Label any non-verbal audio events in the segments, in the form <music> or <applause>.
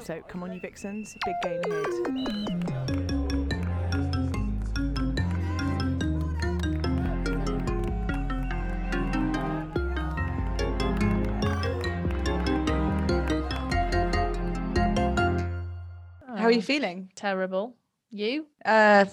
So come on, you vixens, big game ahead. How are you feeling? Terrible. You? Uh,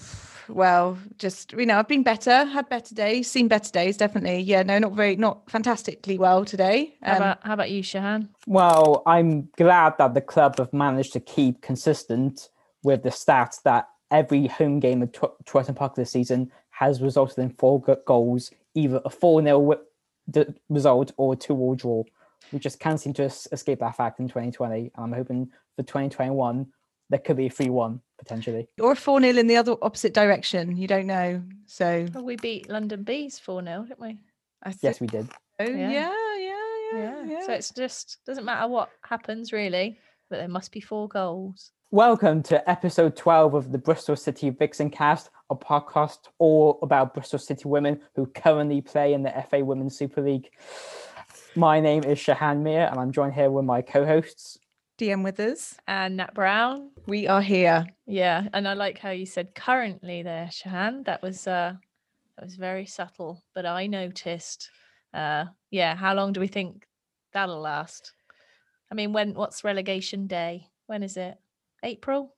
well, just you know, I've been better, had better days, seen better days, definitely. Yeah, no, not very, not fantastically well today. How Um, about how about you, Shahan? Well, I'm glad that the club have managed to keep consistent with the stats that every home game at Tw- Twerton Park this season has resulted in four goals, either a 4 0 wi- result or a 2 all draw. We just can't seem to es- escape that fact in 2020. And I'm hoping for 2021 there could be a 3 1 potentially. or four 0 in the other opposite direction. You don't know. So Well, we beat London Bees 4 0, didn't we? I think, Yes, we did. Oh, Yeah. yeah, yeah, yeah, yeah. So it's just doesn't matter what happens really, but there must be four goals. Welcome to episode 12 of the Bristol City Vixen cast, a podcast all about Bristol City women who currently play in the FA Women's Super League. My name is Shahan Mir, and I'm joined here with my co hosts. DM Withers. And Nat Brown. We are here. Yeah, and I like how you said currently there, Shahan. That was uh that was very subtle, but I noticed. Uh yeah, how long do we think that'll last? I mean, when what's relegation day? When is it? April?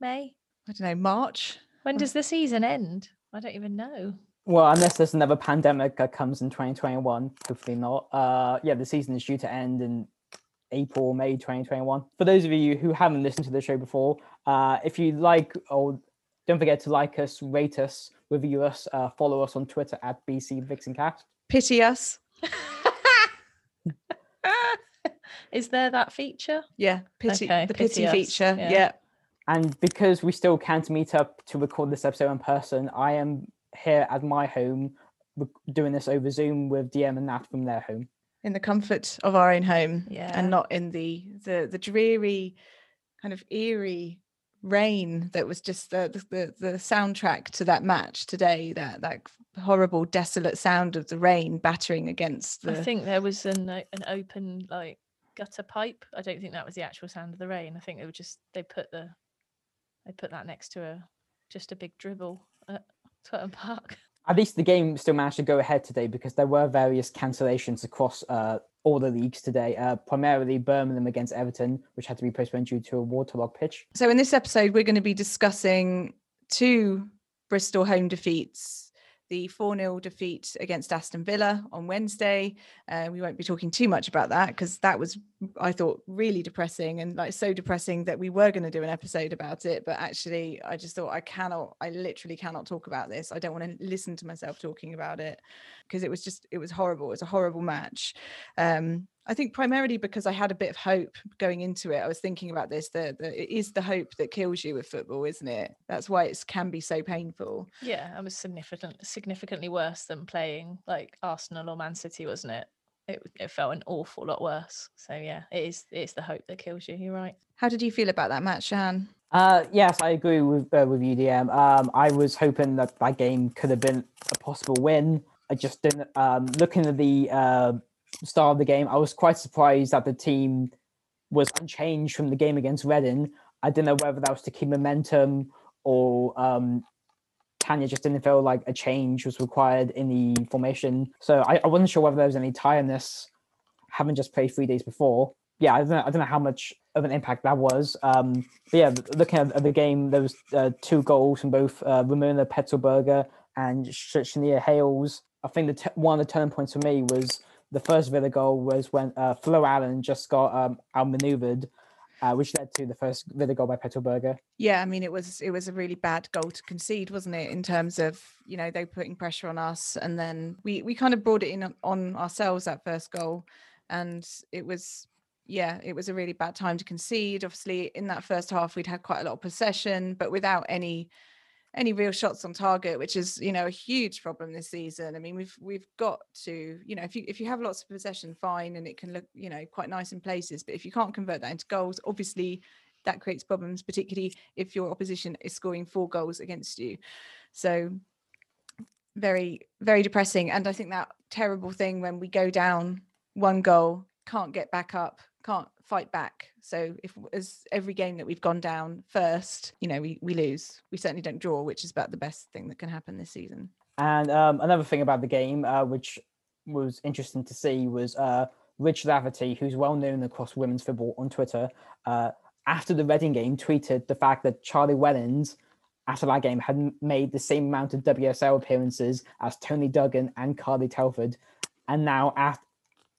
May? I don't know, March. When does the season end? I don't even know. Well, unless there's another pandemic that comes in 2021, hopefully not. Uh, yeah, the season is due to end in April May 2021. For those of you who haven't listened to the show before, uh, if you like, or don't forget to like us, rate us, review us, uh, follow us on Twitter at BC VixenCast. Pity us. <laughs> Is there that feature? Yeah, pity Okay, the pity pity, feature. yeah. Yeah. And because we still can't meet up to record this episode in person, I am here at my home doing this over Zoom with DM and Nat from their home. In the comfort of our own home Yeah. and not in the the the dreary kind of eerie rain that was just the the, the soundtrack to that match today that that horrible desolate sound of the rain battering against the I think there was an uh, an open like gutter pipe. I don't think that was the actual sound of the rain. I think they were just they put the they put that next to a just a big dribble at Twerton Park. <laughs> At least the game still managed to go ahead today because there were various cancellations across uh, all the leagues today. Uh, primarily Birmingham against Everton, which had to be postponed due to a waterlogged pitch. so in this episode we're going to be discussing two bristol home defeats the 4-0 defeat against aston villa on wednesday. Uh, we won't be talking too much about that because that was i thought really depressing and like so depressing that we were going to do an episode about it. But actually i just thought i cannot i literally cannot talk about this. I don't want to listen to myself talking about it because it was just it was horrible. It was a horrible match. Um I think primarily because I had a bit of hope going into it. I was thinking about this that that it is the hope that kills you with football, isn't it? That's why it can be so painful. Yeah, it was significant significantly worse than playing like Arsenal or Man City, wasn't it? It it felt an awful lot worse. So yeah, it is it's the hope that kills you. You're right. How did you feel about that match, Shan? Uh, yes, I agree with uh, with you, DM. Um, I was hoping that that game could have been a possible win. I just didn't. Um, looking at the uh, start of the game, I was quite surprised that the team was unchanged from the game against Reading. I didn't know whether that was to keep momentum or um, Tanya just didn't feel like a change was required in the formation. So I, I wasn't sure whether there was any tiredness having just played three days before. Yeah, I don't know, I don't know how much of an impact that was. Um, but yeah, looking at, the game, there was uh, two goals from both uh, Ramona Petzelberger and Sh- Shania Hayles. I think the t- one of the turning points for me was the first Villa goal was when uh, Flo Allen just got um, outmaneuvered, uh, which led to the first Villa goal by Petzelberger. Yeah, I mean it was it was a really bad goal to concede, wasn't it? In terms of you know they putting pressure on us, and then we we kind of brought it in on ourselves that first goal, and it was yeah it was a really bad time to concede. Obviously, in that first half we'd had quite a lot of possession, but without any any real shots on target, which is you know a huge problem this season. I mean, we've we've got to you know if you if you have lots of possession, fine, and it can look you know quite nice in places, but if you can't convert that into goals, obviously that creates problems, particularly if your opposition is scoring four goals against you. So very very depressing, and I think that terrible thing when we go down one goal, can't get back up, can't fight back. So if as every game that we've gone down first, you know, we, we lose. We certainly don't draw, which is about the best thing that can happen this season. And um, another thing about the game, uh, which was interesting to see, was uh, Rich Laverty, who's well known across women's football on Twitter, uh, after the Reading game, tweeted the fact that Charlie Wellings, after that game, had made the same amount of WSL appearances as Toni Duggan and Carly Telford, and now after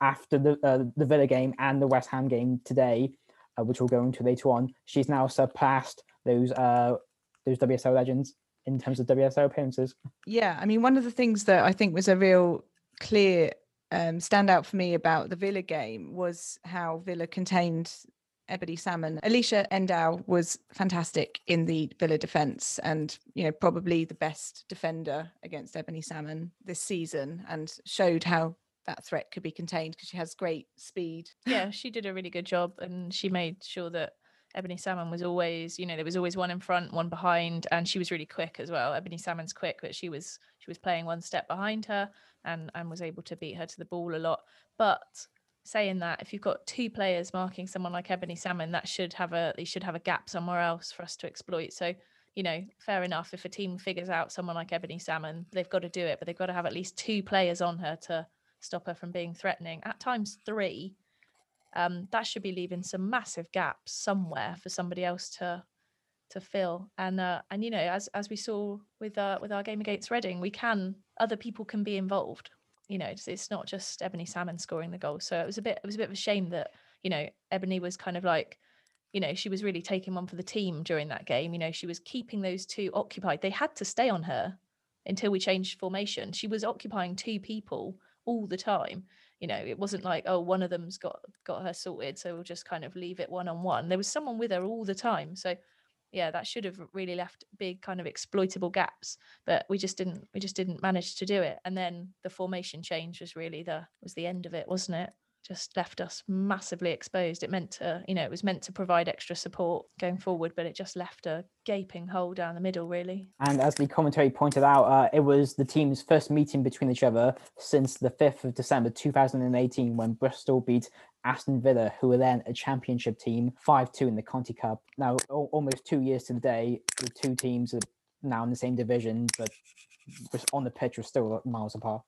after the uh, the Villa game and the West Ham game today, uh, which we'll go into later on, she's now surpassed those uh, those WSL legends in terms of WSL appearances. Yeah, I mean, one of the things that I think was a real clear um, standout for me about the Villa game was how Villa contained Ebony Salmon. Elisha N'Dow was fantastic in the Villa defence and, you know, probably the best defender against Ebony Salmon this season and showed how that threat could be contained because she has great speed. Yeah, she did a really good job and she made sure that Ebony Salmon was always, you know, there was always one in front, one behind, and she was really quick as well. Ebony Salmon's quick, but she was she was playing one step behind her and and was able to beat her to the ball a lot. But saying that, if you've got two players marking someone like Ebony Salmon, that should have a they should have a gap somewhere else for us to exploit. So you know, fair enough. If a team figures out someone like Ebony Salmon, they've got to do it, but they've got to have at least two players on her to stop her from being threatening. At times three, um, that should be leaving some massive gaps somewhere for somebody else to to fill. And uh, and you know, as as we saw with uh, with our game against Reading, we can other people can be involved. You know, it's, it's not just Ebony Salmon scoring the goal. So it was a bit it was a bit of a shame that you know Ebony was kind of like you know she was really taking one for the team during that game. You know, she was keeping those two occupied. They had to stay on her until we changed formation. She was occupying two people all the time. You know it wasn't like oh one of them's got got her sorted so we'll just kind of leave it one on one there was someone with her all the time so yeah that should have really left big kind of exploitable gaps but we just didn't we just didn't manage to do it and then the formation change was really the was the end of it wasn't it just left us massively exposed. It meant to, you know, it was meant to provide extra support going forward, but it just left a gaping hole down the middle, really. And as the commentary pointed out, uh, it was the team's first meeting between each other since the 5th of December 2018 when Bristol beat Aston Villa, who were then a championship team, 5 2 in the Conti Cup. Now, o- almost two years to the day, the two teams are now in the same division, but on the pitch are still miles apart.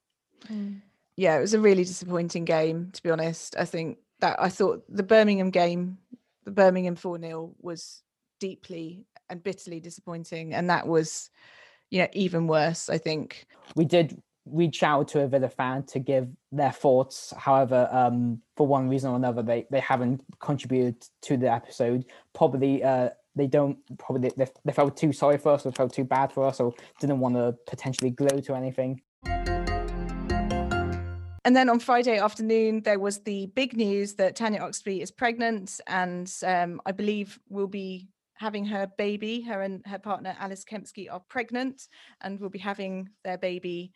Mm yeah, it was a really disappointing game, to be honest. I think that I thought the Birmingham game, the Birmingham 4 0 was deeply and bitterly disappointing. And that was, you know, even worse, I think. We did reach out to a Villa fan to give their thoughts. However, um, for one reason or another, they, they haven't contributed to the episode. Probably uh, they don't, probably they, they felt too sorry for us or felt too bad for us or didn't want to potentially glow to anything and then on Friday afternoon, there was the big news that Tanya Oxtoby is pregnant, and um, I believe will be having her baby. Her and her partner Alice Kempsky are pregnant, and will be having their baby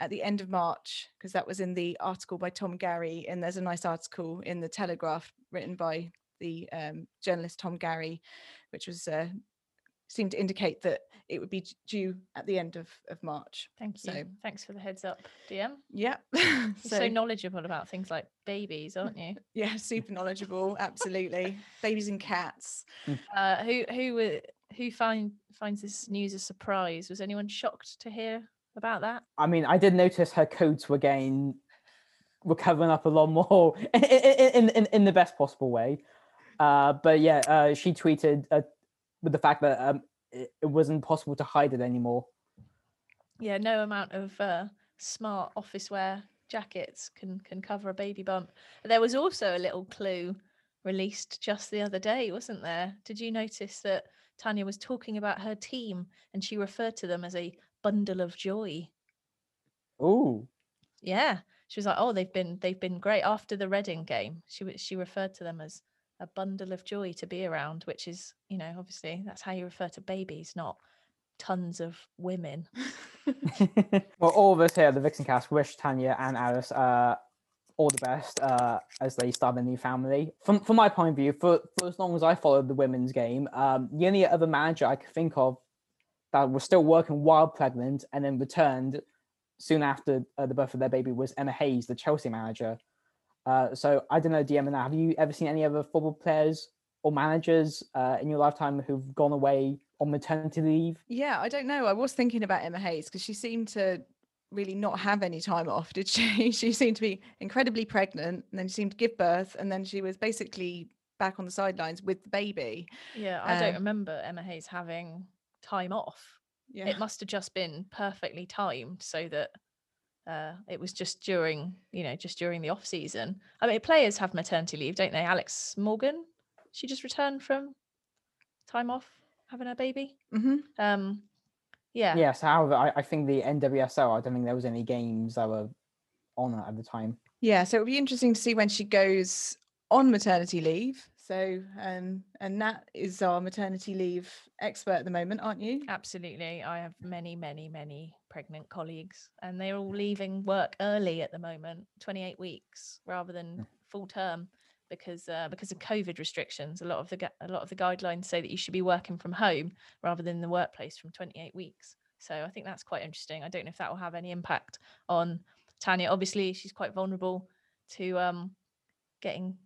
at the end of March because that was in the article by Tom Garry. And there's a nice article in the Telegraph written by the um, journalist Tom Garry, which was uh, seemed to indicate that it would be due at the end of, of March. Thank you. So, Thanks for the heads up, DM. Yeah. <laughs> so, so, knowledgeable about things like babies, aren't you? <laughs> Yeah, super knowledgeable. Absolutely. babies and cats. Hmm. Uh, who who who find finds this news a surprise? Was anyone shocked to hear about that? I mean, I did notice her coats were getting were covering up a lot more <laughs> in in, in, in the best possible way. Uh, but yeah, uh, she tweeted uh, with the fact that um, it, it wasn't possible to hide it anymore. Yeah, no amount of uh, smart office wear jackets can can cover a baby bump. There was also a little clue released just the other day, wasn't there? Did you notice that Tanya was talking about her team and she referred to them as a bundle of joy? Oh. Yeah. She was like, "Oh, they've been they've been great after the Reading game." She she referred to them as a bundle of joy to be around, which is, you know, obviously that's how you refer to babies, not tons of women. <laughs> well, all of us here, at the Vixen cast, wish Tanya and Alice uh, all the best uh, as they start a new family. From from my point of view, for, for as long as I followed the women's game, um, the only other manager I could think of that was still working while pregnant and then returned soon after uh, the birth of their baby was Emma Hayes, the Chelsea manager. Uh, so I don't know, DM and have you ever seen any other football players or managers uh, in your lifetime who've gone away on maternity leave? Yeah, I don't know. I was thinking about Emma Hayes because she seemed to really not have any time off, did she? <laughs> she seemed to be incredibly pregnant and then she seemed to give birth and then she was basically back on the sidelines with the baby. Yeah, I don't Um, remember Emma Hayes having time off. Yeah. It must have just been perfectly timed so that uh, it was just during, you know, just during the off season. I mean, players have maternity leave, don't they? Alex Morgan, she just returned from time off having her baby. hmm Um, yeah, Yes, however, I, I think the NWSL, I don't think there was any games that were on at the time. Yeah, so it'll be interesting to see when she goes on maternity leave. So, um, and Nat is our maternity leave expert at the moment, aren't you? Absolutely. I have many, many, many pregnant colleagues, and they're all leaving work early at the moment, 28 weeks rather than full term because uh, because of COVID restrictions. A lot of the a lot of the guidelines say that you should be working from home rather than the workplace from 28 weeks. So I think that's quite interesting. I don't know if that will have any impact on Tanya. Obviously, she's quite vulnerable to um, getting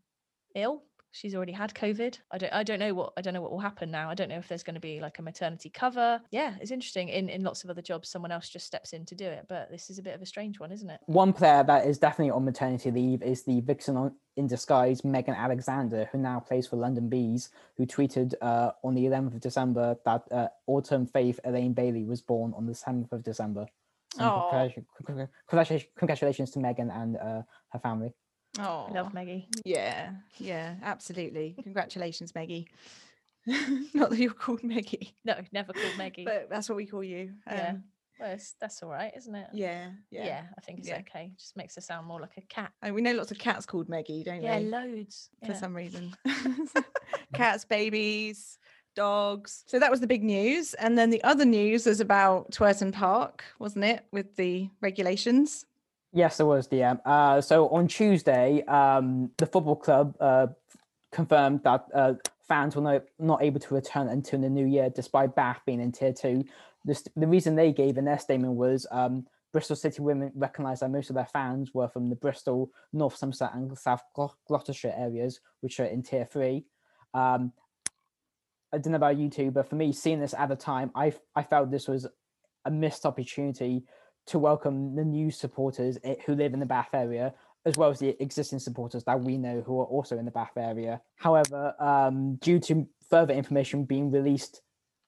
ill. She's already had COVID. I don't I don't know what I don't know what will happen now. I don't know if there's going to be like a maternity cover. Yeah, it's interesting. In in lots of other jobs, someone else just steps in to do it. But this is a bit of a strange one, isn't it? One player that is definitely on maternity leave is the vixen on, in disguise, Megan Alexander, who now plays for London Bees, who tweeted uh, on the 11th of December that uh, autumn faith Elaine Bailey was born on the 7th of December. So Aw. congratu- congratu- congratulations, congratulations to Megan and uh, her family. Oh, love Maggie. yeah, yeah, absolutely. Congratulations, Maggie. <laughs> Not that you're called Maggie, No, never called Maggie. but that's what we call you. Yeah. Um, well, it's, that's all right, isn't it? yeah, yeah. yeah, I think it's yeah. okay. Just makes her sound more like a cat. And we know lots of cats called Maggie, don't Yeah, we? Yeah, loads. for yeah. some reason. <laughs> <laughs> Cats, babies, dogs. So that was the big news. And then the other news was about Twerton Park, wasn't it? With the regulations. Yes, there was DM. Uh, so on Tuesday, um, the football club uh, confirmed that uh, fans were not, not able to return until the new year, despite Bath being in Tier Two. The reason they gave in their statement was um, Bristol City Women recognised that most of their fans were from the Bristol, North Somerset, and South Gloucestershire areas, which are in Tier Three. Um, I don't know about you two, but for me, seeing this at the time, I I felt this was a missed opportunity to welcome the new supporters who live in the Bath area, as well as the existing supporters that we know who are also in the Bath area. However, um, due to further information being released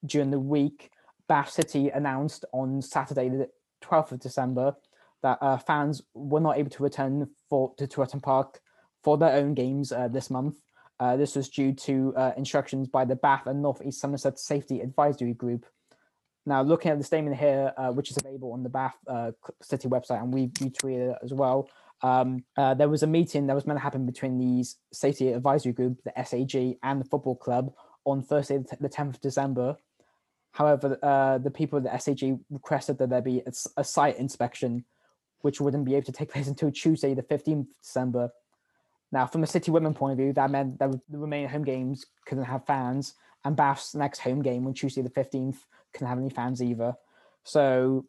during the week, Bath City announced on Saturday, the 12th of December, that uh, fans were not able to return for to Twerton Park for their own games uh, this month. Uh, this was due to uh, instructions by the Bath and North East Somerset Safety Advisory Group. Now, looking at the statement here, uh, which is available on the Bath uh, City website, and we retweeted it as well. Um, uh, there was a meeting that was meant to happen between the Safety Advisory Group, the SAG, and the football club on Thursday, the 10th of December. However, uh, the people of the SAG requested that there be a site inspection, which wouldn't be able to take place until Tuesday, the 15th of December. Now, from a City Women point of view, that meant that the remaining home games couldn't have fans, and Bath's next home game on Tuesday, the 15th, can't have any fans either. So,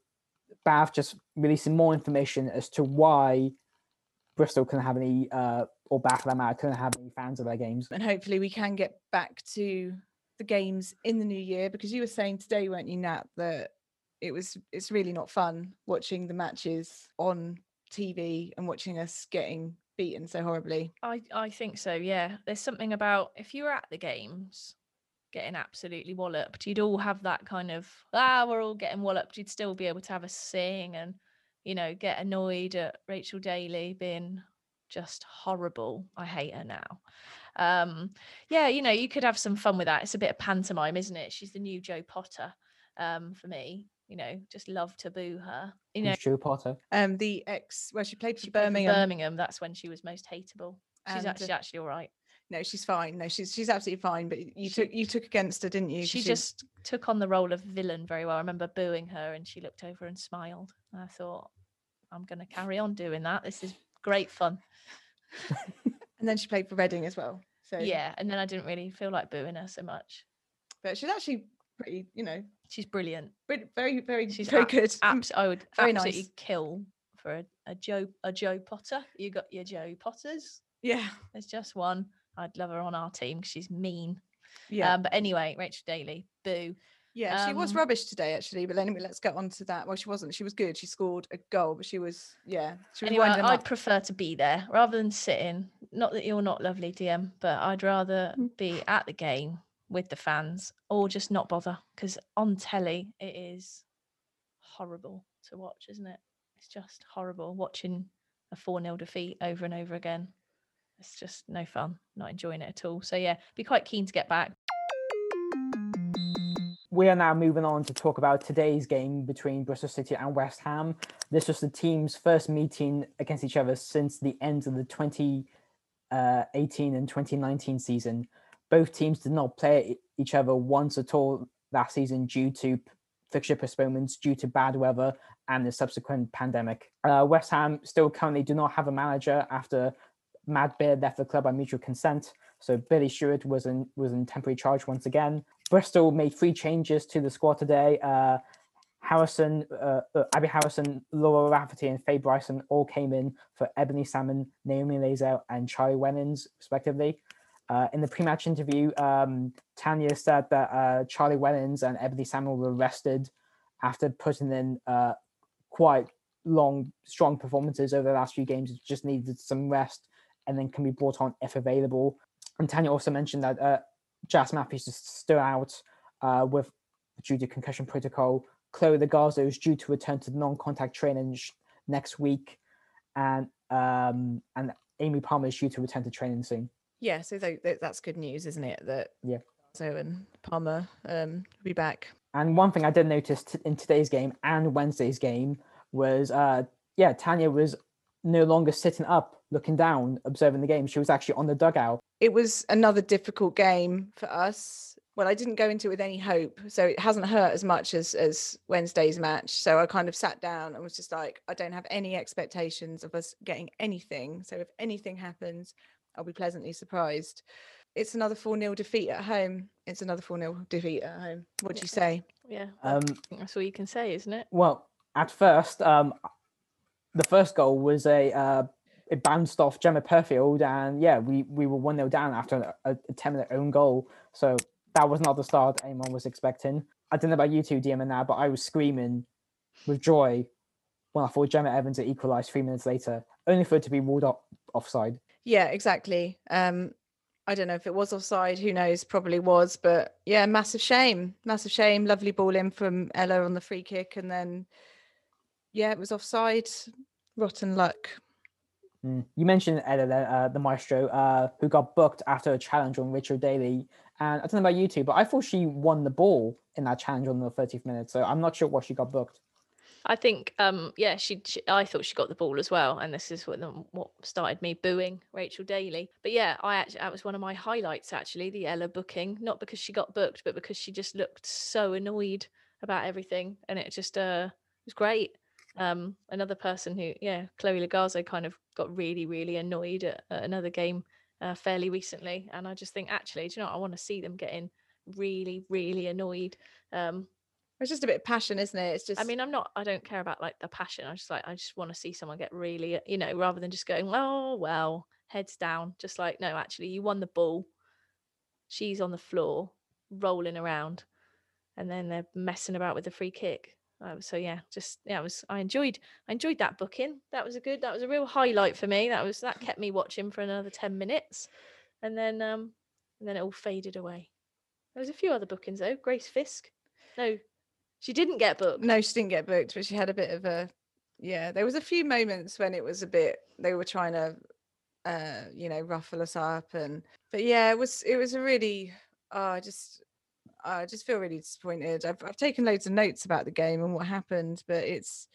Bath just releasing more information as to why Bristol couldn't have any, uh, or Bath, for that matter, couldn't have any fans of their games. And hopefully we can get back to the games in the new year because you were saying today, weren't you, Nat, that it was it's really not fun watching the matches on TV and watching us getting beaten so horribly. I I think so. Yeah, there's something about if you were at the games, getting absolutely walloped, you'd all have that kind of ah, we're all getting walloped. You'd still be able to have a sing and you know get annoyed at Rachel Daly being just horrible. I hate her now. Um, yeah, you know, you could have some fun with that. It's a bit of pantomime, isn't it? She's the new Jo Potter um, for me. You know, just love to boo her. You know, Who's Jo Potter. Um, the ex, well, she played for she played for Birmingham. Birmingham. That's when she was most hateable. She's and, actually uh, actually all right. No, she's fine. No, she's she's absolutely fine. But you She- took you took against her, didn't you? she just took on the role of villain very well. I remember booing her and she looked over and smiled. And I thought, I'm going to carry on doing that. This is great fun. <laughs> and then she played for Reading as well. So Yeah. And then I didn't really feel like booing her so much. but she's actually pretty, you know, She's brilliant. very very She's very ab- good. Abs- I would very absolutely nice. kill for a, a Jo a Jo Potter. You got your Jo Potters. Yeah. There's just one. I'd love her on our team because she's mean. Yeah. Um, but anyway, Rachel Daly, boo. yeah. She was um, rubbish today, actually. But anyway, let's get on to that. Well, she wasn't. She was good. She scored a goal, but she was, yeah. She was Anyway, I'd up. prefer to be there rather than sitting. Not that you're not lovely, DM, but I'd rather Mm. be at the game with the fans or just not bother because on telly it is horrible to watch, isn't it? It's just horrible watching a 4 0 defeat over and over again. It's just no fun, not enjoying it at all. So, yeah, be quite keen to get back. We are now moving on to talk about today's game between Bristol City and West Ham. This was the team's first meeting against each other since the end of the 2018 and 2019 season. Both teams did not play each other once at all last season due to fixture postponements, due to bad weather, and the subsequent pandemic. Uh, West Ham still currently do not have a manager after Matt Beard left the club by mutual consent. So Billy Stewart was in was in temporary charge once again. Bristol made three changes to the squad today. Uh, Harrison, uh, uh, Abi Harrison, Laura Rafferty, and Faye Bryson all came in for Ebony Salmon, Naomi Layzell, and Charlie Wellings, respectively. Uh, in the pre-match interview, um, Tanya said that uh, Charlie Wellings and Ebony Salmon were rested after putting in uh, quite long, strong performances over the last few games. Just needed some rest and then can be brought on if available. And Tanya also mentioned that uh, Jas Matthews is still out uh, with due to concussion protocol. Chloe Logarzo is due to return to non-contact training sh- next week, and um, and Amy Palmer is due to return to training soon. Yeah. So that's good news, isn't it? That Yeah. So and Palmer um, will be back. And one thing I did notice t- in today's game and Wednesday's game was, uh, yeah, Tanya was no longer sitting up, looking down, observing the game. She was actually on the dugout. it was another difficult game for us. Well, I didn't go into it with any hope, so it hasn't hurt as much as as Wednesday's match. So I kind of sat down and was just like, I don't have any expectations of us getting anything. So if anything happens, I'll be pleasantly surprised. It's another 4 0 defeat at home. It's another 4 0 defeat at home. What do you say? Yeah. Um, that's all you can say, isn't it? well, at first, um, the first goal was a uh, it bounced off Jemma Purfield, and yeah, we we were one 0 down after a, a ten minute own goal. So that was not the start anyone was expecting. I don't know about you two, DM and now, but I was screaming with joy when I thought Gemma Evans had equalised three minutes later, only for it to be ruled off offside. Yeah, exactly. Um, I don't know if it was offside. Who knows? Probably was. But yeah, massive shame. Massive shame. Lovely ball in from Ella on the free kick, and then yeah, it was offside. Rotten luck. Mm. You mentioned Ella, uh, the maestro, uh, who got booked after a challenge on Rachel Daly. And I don't know about you two, but I thought she won the ball in that challenge on the 30th minute. So I'm not sure why she got booked. I think, um, yeah, she, she. I thought she got the ball as well, and this is what what started me booing Rachel Daly. But yeah, I actually that was one of my highlights actually, the Ella booking. Not because she got booked, but because she just looked so annoyed about everything, and it just uh was great. Um, another person who, yeah, Chloe Logarzo kind of got really, really annoyed at, at another game uh, fairly recently, and I just think actually, do you know, what? I want to see them getting really, really annoyed. Um, It's just a bit of passion, isn't it? It's just. I mean, I'm not. I don't care about like the passion. I just like. I just want to see someone get really, you know, rather than just going, oh well, heads down. Just like, no, actually, you won the ball. She's on the floor, rolling around, and then they're messing about with the free kick. Um, so yeah, just yeah, it was. I enjoyed. I enjoyed that booking. That was a good. That was a real highlight for me. That was that kept me watching for another ten minutes, and then um, and then it all faded away. There was a few other bookings though. Grace Fisk. No, she didn't get booked. no, she didn't get booked, but she had a bit of a. Yeah, there was a few moments when it was a bit. They were trying to, uh, you know, ruffle us up, and but yeah, it was it was a really. Oh, I just, I just feel really disappointed. I've I've taken loads of notes about the game and what happened, but it's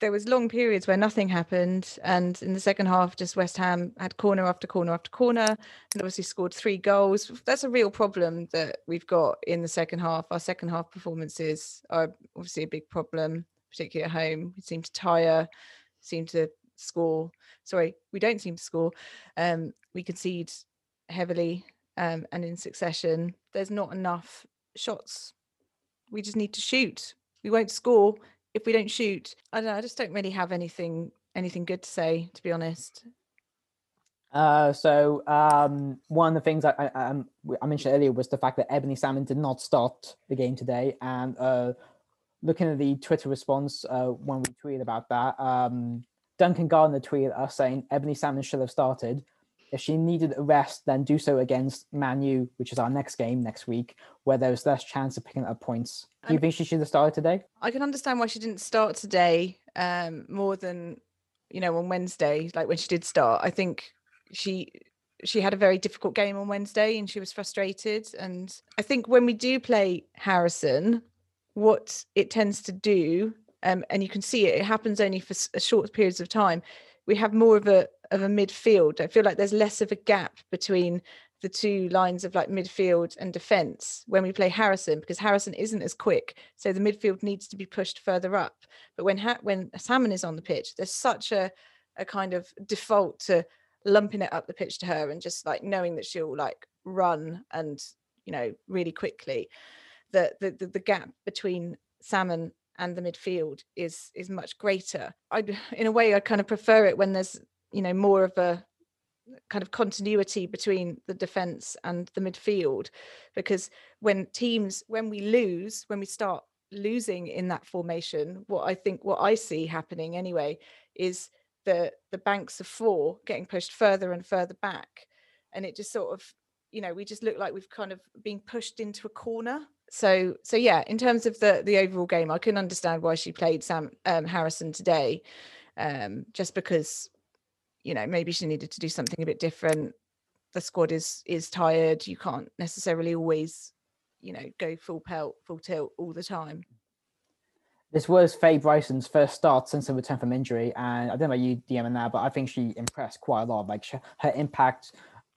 there was long periods where nothing happened and in the second half just west ham had corner after corner after corner and obviously scored three goals. That's a real problem that we've got in the second half. Our second half performances are obviously a big problem particularly at home. We seem to tire seem to score sorry we don't seem to score. Um we concede heavily um and in succession there's not enough shots we just need to shoot we won't score if we don't shoot, I don't know, I just don't really have anything anything good to say, to be honest. Uh, so um, one of the things I, I, um, I mentioned earlier was the fact that Ebony Salmon did not start the game today, and uh, looking at the Twitter response uh, when we tweeted about that, um, Duncan Gardner tweeted us saying Ebony Salmon should have started. If she needed a rest, then do so against Manu, which is our next game next week, where there's less chance of picking up points. Do you And- think she should have started today? I can understand why she didn't start today um, more than you know on Wednesday, like when she did start. I think she she had a very difficult game on Wednesday and she was frustrated. And I think when we do play Harrison, what it tends to do, um, and you can see it, it happens only for short periods of time. We have more of a of a midfield. I feel like there's less of a gap between the two lines of like midfield and defense when we play Harrison because Harrison isn't as quick, so the midfield needs to be pushed further up. But when ha- when Salmon is on the pitch, there's such a a kind of default to lumping it up the pitch to her and just like knowing that she'll like run and you know really quickly. That the, the the gap between Salmon and the midfield is is much greater. I <sighs> in a way I kind of prefer it when there's you know more of a kind of continuity between the defense and the midfield because when teams when we lose when we start losing in that formation what i think what i see happening anyway is the the banks of four getting pushed further and further back and it just sort of you know we just look like we've kind of been pushed into a corner so so yeah in terms of the the overall game i can understand why she played sam um, harrison today um just because you know maybe she needed to do something a bit different. The squad is is tired. You can't necessarily always you know go full pelt full tilt all the time. This was Faye Bryson's first start since her return from injury, and I don't know about you, DM, and that, but I think she impressed quite a lot. Like sh her impact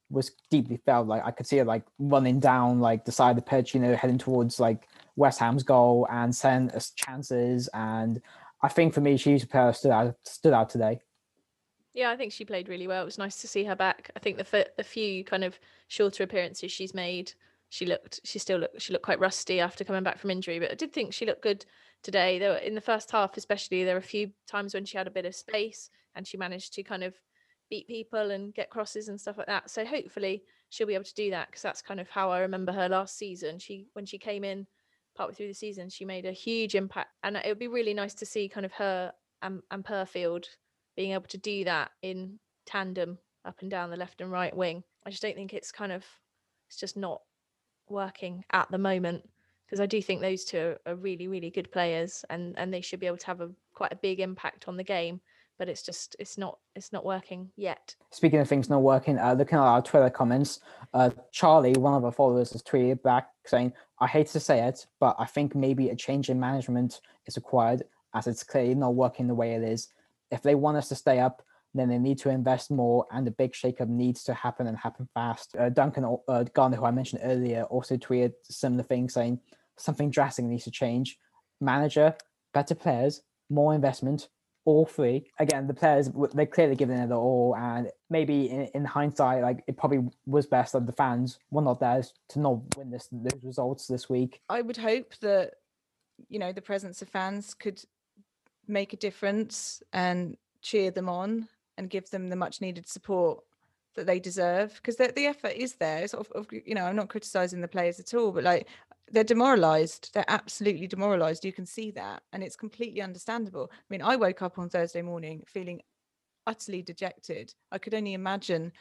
was deeply felt. Like I could see her like running down like the side of the pitch, you know, heading towards like West Ham's goal and setting us chances. And I think for me, she's player stood out stood out today. Yeah, I think she played really well. It was nice to see her back. I think the the few kind of shorter appearances she's made, she looked she still looked she looked quite rusty after coming back from injury, but I did think she looked good today. Were, in the first half especially there were a few times when she had a bit of space and she managed to kind of beat people and get crosses and stuff like that. So hopefully she'll be able to do that because that's kind of how I remember her last season. She when she came in partway through the season, she made a huge impact and it would be really nice to see kind of her and, and Purfield being able to do that in tandem up and down the left and right wing. I just don't think it's kind of it's just not working at the moment because I do think those two are, are really really good players and and they should be able to have a quite a big impact on the game but it's just it's not it's not working yet. Speaking of things not working, uh, looking at our Twitter comments, uh, Charlie, one of our followers, has tweeted back saying, "I hate to say it, but I think maybe a change in management is required, as it's clearly not working the way it is. If they want us to stay up, then they need to invest more, and the big shakeup needs to happen and happen fast." Uh, Duncan uh, Garner, who I mentioned earlier, also tweeted similar things, saying something drastic needs to change. Manager, better players, more investment, all three. Again, the players they're clearly giving it their all, and maybe in, in hindsight, like it probably was best that the fans were not there to not win this those results this week. I would hope that you know the presence of fans could make a difference and cheer them on and give them the much needed support that they deserve because the, the effort is there sort of, of you know i'm not criticizing the players at all but like they're demoralized they're absolutely demoralized you can see that and it's completely understandable i mean i woke up on thursday morning feeling utterly dejected i could only imagine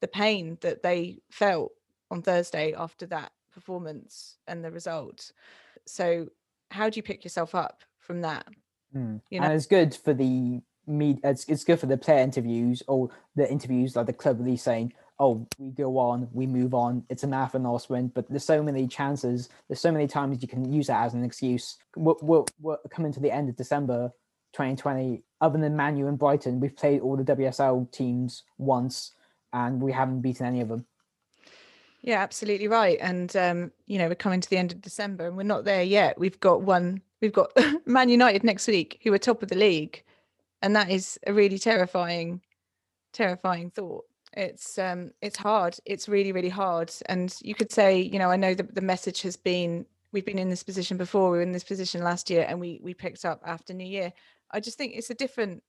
the pain that they felt on thursday after that performance and the result so how do you pick yourself up from that Mm. You and know- it's good for the me. It's, it's good for the player interviews or the interviews like the club saying, "Oh, we go on, we move on. It's a marathon or sprint." But there's so many chances. There's so many times you can use that as an excuse. We're, we're, we're coming to the end of December 2020. Other than Manu and Brighton, we've played all the WSL teams once, and we haven't beaten any of them. Yeah, absolutely right. And um, you know, we're coming to the end of December and we're not there yet. We've got one we've got <laughs> Man United next week, who are top of the league. And that is a really terrifying, terrifying thought. It's um it's hard. It's really, really hard. And you could say, you know, I know that the message has been we've been in this position before. We were in this position last year, and we we picked up after New Year. I just think it's a different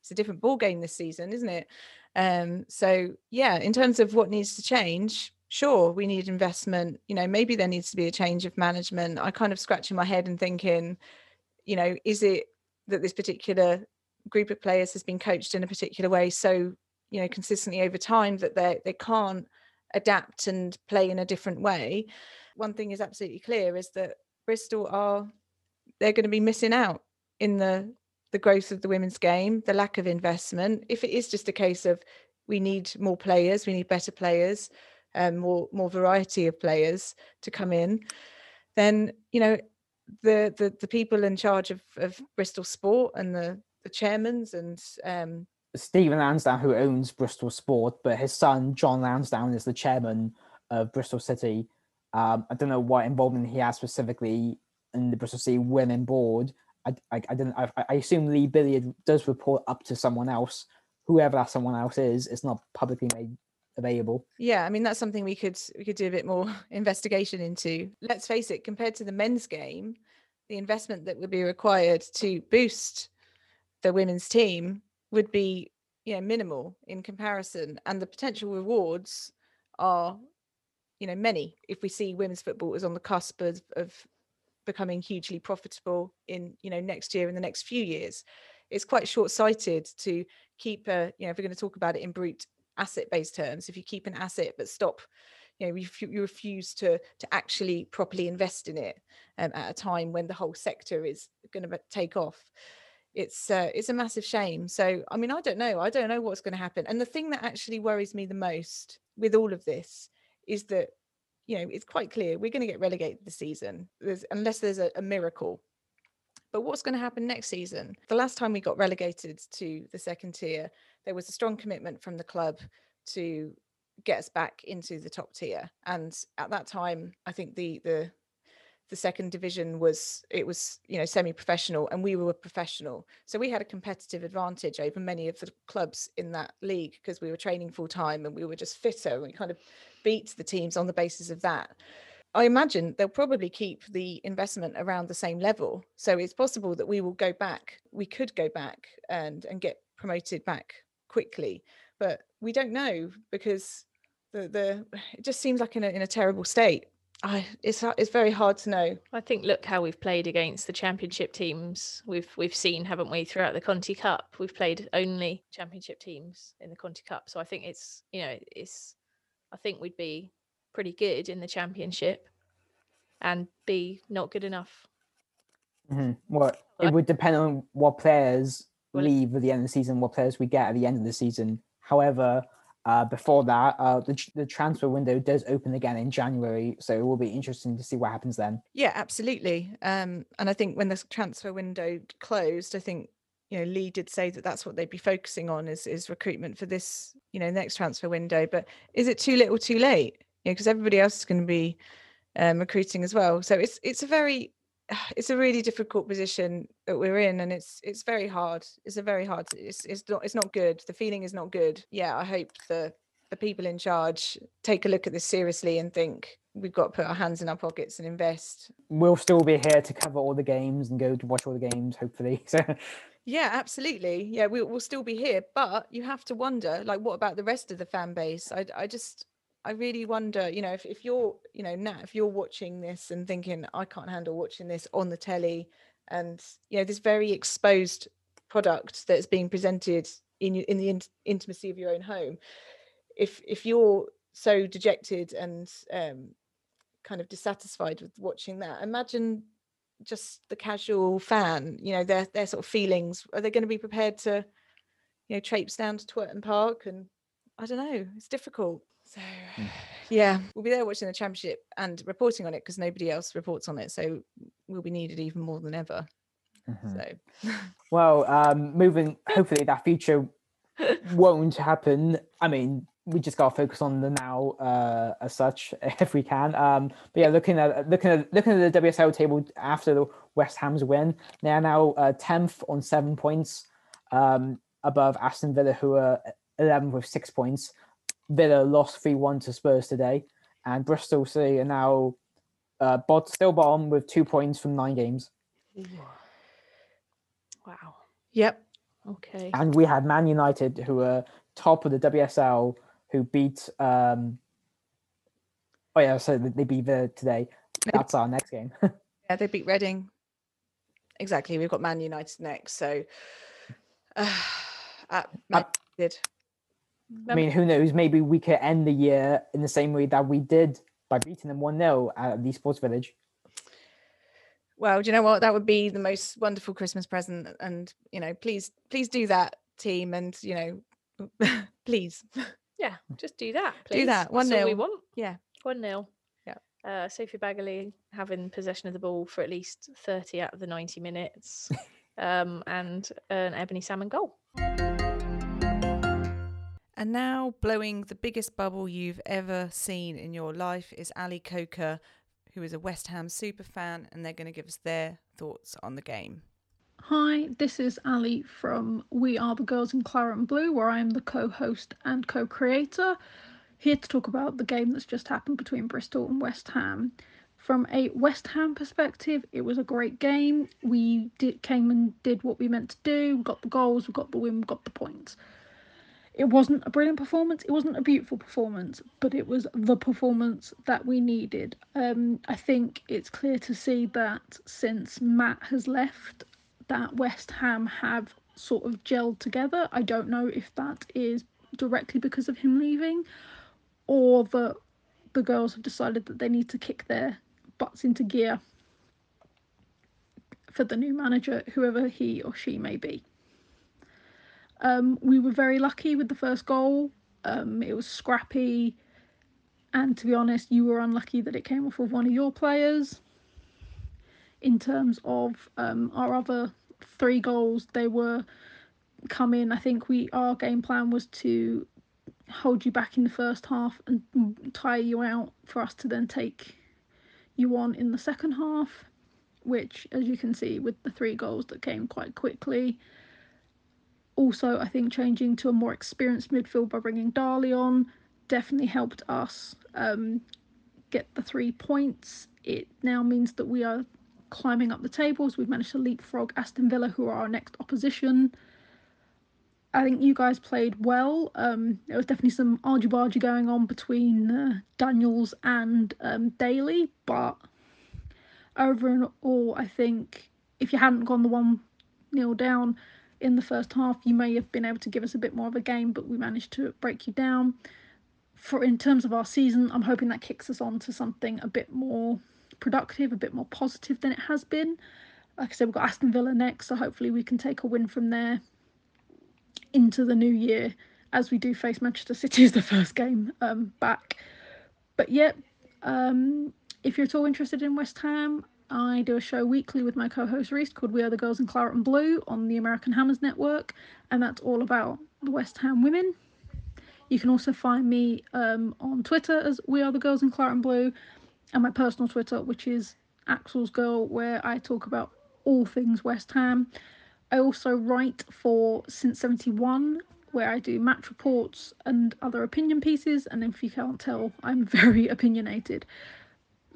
it's a different ball game this season, isn't it? Um, so yeah, in terms of what needs to change, sure, we need investment. You know, maybe there needs to be a change of management. I kind of scratching my head and thinking, you know, is it that this particular group of players has been coached in a particular way so you know consistently over time that they they can't adapt and play in a different way. One thing is absolutely clear is that bristol are they're going to be missing out in the the growth of the women's game the lack of investment. If it is just a case of we need more players we need better players um, more more variety of players to come in then you know the the, the people in charge of, of bristol sport and the the chairmans and um, Stephen Lansdown, who owns Bristol Sport, but his son John Lansdown is the chairman of Bristol City. Um, I don't know what involvement he has specifically in the Bristol City Women Board. I, I, I didn't. I, I assume Lee Billiard does report up to someone else, whoever that someone else is. It's not publicly made available. Yeah, I mean that's something we could we could do a bit more <laughs> investigation into. Let's face it, compared to the men's game, the investment that would be required to boost the women's team would be you know minimal in comparison and the potential rewards are you know many. If we see women's football is on the cusp of, of becoming hugely profitable in you know next year and the next few years it's quite short-sighted to keep a you know if we're going to talk about it in brute asset-based terms if you keep an asset but stop you know you, you refuse to to actually properly invest in it um, at a time when the whole sector is going to take off it's uh, it's a massive shame. So i mean i don't know i don't know what's going to happen. And the thing that actually worries me the most with all of this is that you know it's quite clear we're going to get relegated this season there's, unless there's a, a miracle. But what's going to happen next season? The last time we got relegated to the second tier there was a strong commitment from the club to get us back into the top tier. And at that time i think the the the second division was it was you know semi-professional and we were professional. So we had a competitive advantage over many of the clubs in that league because we were training full time and we were just fitter and we kind of beat the teams on the basis of that. I imagine they'll probably keep the investment around the same level. So it's possible that we will go back we could go back and and get promoted back quickly but we don't know because the the it just seems like in a, in a terrible state I, it's it's very hard to know. I think look how we've played against the championship teams. We've we've seen, haven't we, throughout the Conti Cup? We've played only championship teams in the Conti Cup. So I think it's you know it's I think we'd be pretty good in the championship and be not good enough. Mm-hmm. Well, it would depend on what players well, leave at the end of the season, what players we get at the end of the season. However, uh, before that, uh, the, the transfer window does open again in January, so it will be interesting to see what happens then. Yeah, absolutely. Um, and I think when the transfer window closed, I think you know Lee did say that that's what they'd be focusing on is is recruitment for this you know next transfer window. But is it too little, too late? You know, because everybody else is going to be um, recruiting as well. So it's it's a very <sighs> it's a really difficult position that we're in and it's it's very hard. It's a very hard it's it's not it's not good. The feeling is not good. Yeah i hope the the people in charge take a look at this seriously and think we've got to put our hands in our pockets and invest. We'll still be here to cover all the games and go to watch all the games hopefully. So <laughs> yeah absolutely. Yeah we, we'll still be here but you have to wonder like what about the rest of the fan base? I, I just I really wonder, you know, if, if you're, you know, Nat, if you're watching this and thinking, I can't handle watching this on the telly, and you know, this very exposed product that's being presented in in the in- intimacy of your own home, if if you're so dejected and um, kind of dissatisfied with watching that, imagine just the casual fan, you know, their their sort of feelings. Are they going to be prepared to, you know, traipse down to Twerton Park and I don't know. It's difficult. So, mm. <sighs> yeah, we'll be there watching the championship and reporting on it because nobody else reports on it. So, we'll be needed even more than ever. Mm-hmm. So, <laughs> well, um, moving, hopefully, that future <laughs> won't happen. I mean, we just got to focus on the now uh, as such <laughs> if we can. Um, but yeah, looking at looking at looking at the WSL table after the West Ham's win, they are now uh, tenth on seven points, um, above Aston Villa, who are eleventh with six points. Villa lost 3 1 to Spurs today, and Bristol City are now uh, bot still bottom with two points from nine games, Wow. Yep. Okay. and we had Man United who are top of the WSL who beat. um Oh yeah, so they beat Villa today. That's our next game. <laughs> Yeah, they beat Reading. Exactly. We've got Man United next. So, uh, <sighs> at Man United. I mean, who knows? Maybe we could end the year in the same way that we did by beating them 1 0 at the Sports Village. Well, do you know what? That would be the most wonderful Christmas present. And, you know, please, please do that, team. And, you know, <laughs> please. Yeah, just do that. Please. Do that, That's all we want. Yeah. One 0 Yeah. Uh, Sophie Baggaley having possession of the ball for at least thirty out of the ninety minutes, <laughs> um, and an Ebony Salmon goal. And now, blowing the biggest bubble you've ever seen in your life is Ali Coker, who is a West Ham super fan, and they're going to give us their thoughts on the game. Hi, this is Ali from We Are the Girls in Claret and Blue, where I am the co host and co creator. Here to talk about the game that's just happened between Bristol and West Ham. From a West Ham perspective, it was a great game. We did came and did what we meant to do. We got the goals, we got the win, we got the points. It wasn't a brilliant performance. It wasn't a beautiful performance, but it was the performance that we needed. Um, I think it's clear to see that since Matt has left, that West Ham have sort of gelled together. I don't know if that is directly because of him leaving or that the girls have decided that they need to kick their butts into gear for the new manager, whoever he or she may be. Um, we were very lucky with the first goal. Um, it was scrappy, and to be honest, you were unlucky that it came off of one of your players in terms of um, our other three goals, they were come in. I think we our game plan was to hold you back in the first half and tire you out for us to then take you on in the second half, which, as you can see, with the three goals that came quite quickly. Also, I think changing to a more experienced midfield by bringing Dali on definitely helped us um, get the three points. It now means that we are climbing up the tables. We've managed to leapfrog Aston Villa, who are our next opposition. I think you guys played well. Um, there was definitely some argy bargy going on between uh, Daniels and um, Daly, but overall, I think if you hadn't gone the one nil down in the first half, you may have been able to give us a bit more of a game, but we managed to break you down. For in terms of our season, I'm hoping that kicks us on to something a bit more productive, a bit more positive than it has been. Like I said, we've got Aston Villa next, so hopefully we can take a win from there into the new year as we do face Manchester City as the first game um, back. But yeah, um, if you're at all interested in West Ham, I do a show weekly with my co-host Reese called We Are the Girls in Claret and Blue on the American Hammers Network, and that's all about the West Ham women. You can also find me um, on Twitter as We Are the Girls in Claret and Blue, and my personal Twitter, which is Axel's Girl, where I talk about all things West Ham. I also write for Since 71, where I do match reports and other opinion pieces. And if you can't tell, I'm <laughs> very opinionated.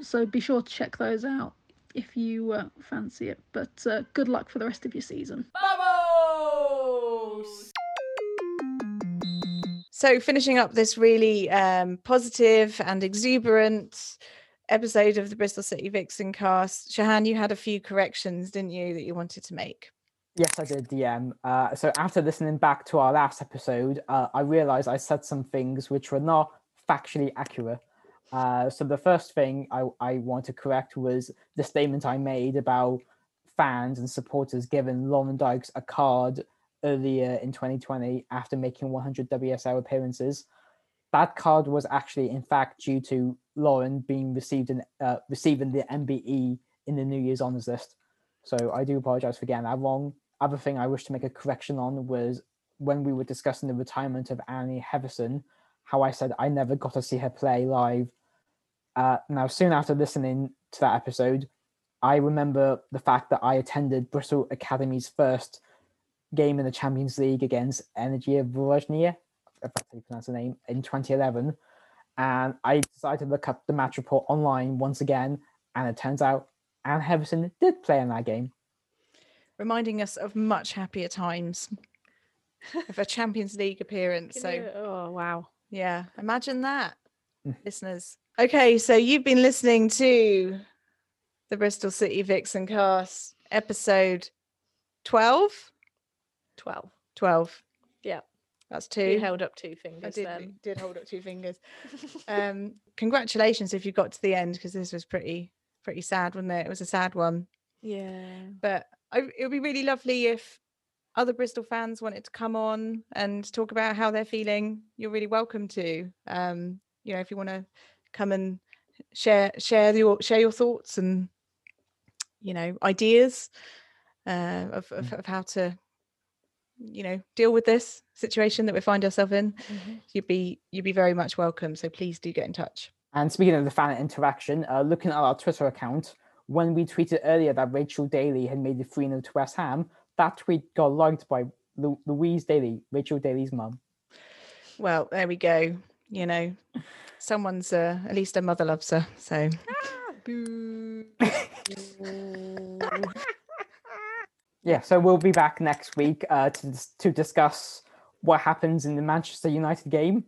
So be sure to check those out if you uh, fancy it. But uh, good luck for the rest of your season. So, finishing up this really um, positive and exuberant episode of the Bristol City Vixen cast, Shahan, you had a few corrections, didn't you, that you wanted to make? Yes, I did, DM. Uh, so after listening back to our last episode, uh, I realized I said some things which were not factually accurate. Uh, so the first thing I, I want to correct was the statement I made about fans and supporters giving Loren Dykes a card earlier in 2020 after making 100 WSL appearances. That card was actually, in fact, due to Loren being received in, uh, receiving the MBE in the New Year's honours list. So I do apologize for getting that wrong. Other thing I wish to make a correction on was when we were discussing the retirement of Annie Heatherson, how I said I never got to see her play live. Uh, now, soon after listening to that episode, I remember the fact that I attended Bristol Academy's first game in the Champions League against Energiya Voronezh, if that's how you pronounce the name, in 2011. And I decided to look up the match report online once again, And it turns out Anne Heatherson did play in that game. reminding us of much happier times <laughs> of a Champions League appearance. So oh wow. yeah, imagine that, Mm. listeners. Okay, so you've been listening to the Bristol City Vixen cast episode 12. 12. 12. Yeah. That's two. You held up two I fingers did, then. did hold up two fingers. <laughs> Um, congratulations if you got to the end because this was pretty pretty sad, wasn't it? It was a sad one. yeah. but I, it would be really lovely if other Bristol fans wanted to come on and talk about how they're feeling. You're really welcome to. Um, you know, if you want to come and share share your share your thoughts and you know ideas uh, of, of of how to you know deal with this situation that we find ourselves in. You'd be you'd be very much welcome. So please do get in touch. And speaking of the fan interaction, uh, looking at our Twitter account, when we tweeted earlier that Rachel Daly had made the 3 0 to West Ham, that tweet got liked by Lu- Louise Daly, Rachel Daly's mum. Well, there we go. You know, someone's uh, at least her mother loves her. So. Boo. <laughs> Yeah, so we'll be back next week uh, to to discuss what happens in the Manchester United game.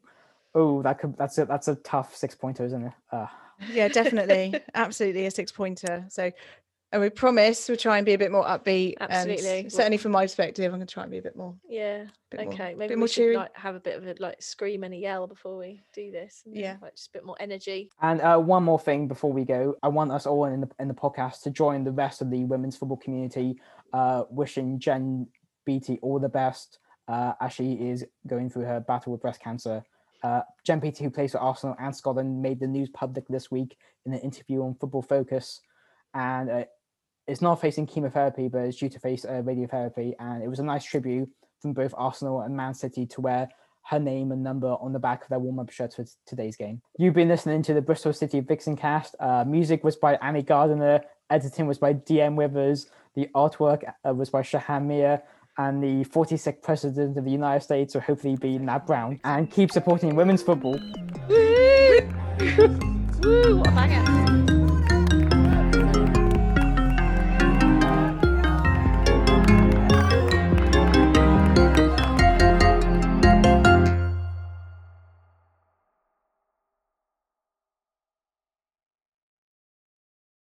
Oh, that could that's a that's a tough six pointer, isn't it? Uh, yeah, definitely, <laughs> absolutely a six pointer. So, and we promise we'll try and be a bit more upbeat. and Absolutely. certainly from my perspective, I'm going to try and be a bit more. Yeah. Bit more- okay. bit Maybe more we should cheery. like have a bit of a like scream and a yell before we do this. and Yeah. Like just a bit more energy. and uh, one more thing before we go, I want us all in the in the podcast to join the rest of the women's football community, uh, wishing Jen Beattie all the best uh, as she is going through her battle with breast cancer. Uh, Jen Beattie, who plays for Arsenal and Scotland, made the news public this week in an interview on Football Focus, and it's not facing chemotherapy, but it's due to face uh, radiotherapy. And it was a nice tribute from both Arsenal and Man City to wear her name and number on the back of their warm-up shirts for t- today's game. You've been listening to the Bristol City Vixen cast. Uh, music was by Annie Gardiner. Editing was by DM Withers. The artwork uh, was by Shahan Mia. And the 46th President of the United States will hopefully be Nat Brown. And keep supporting women's football. <laughs>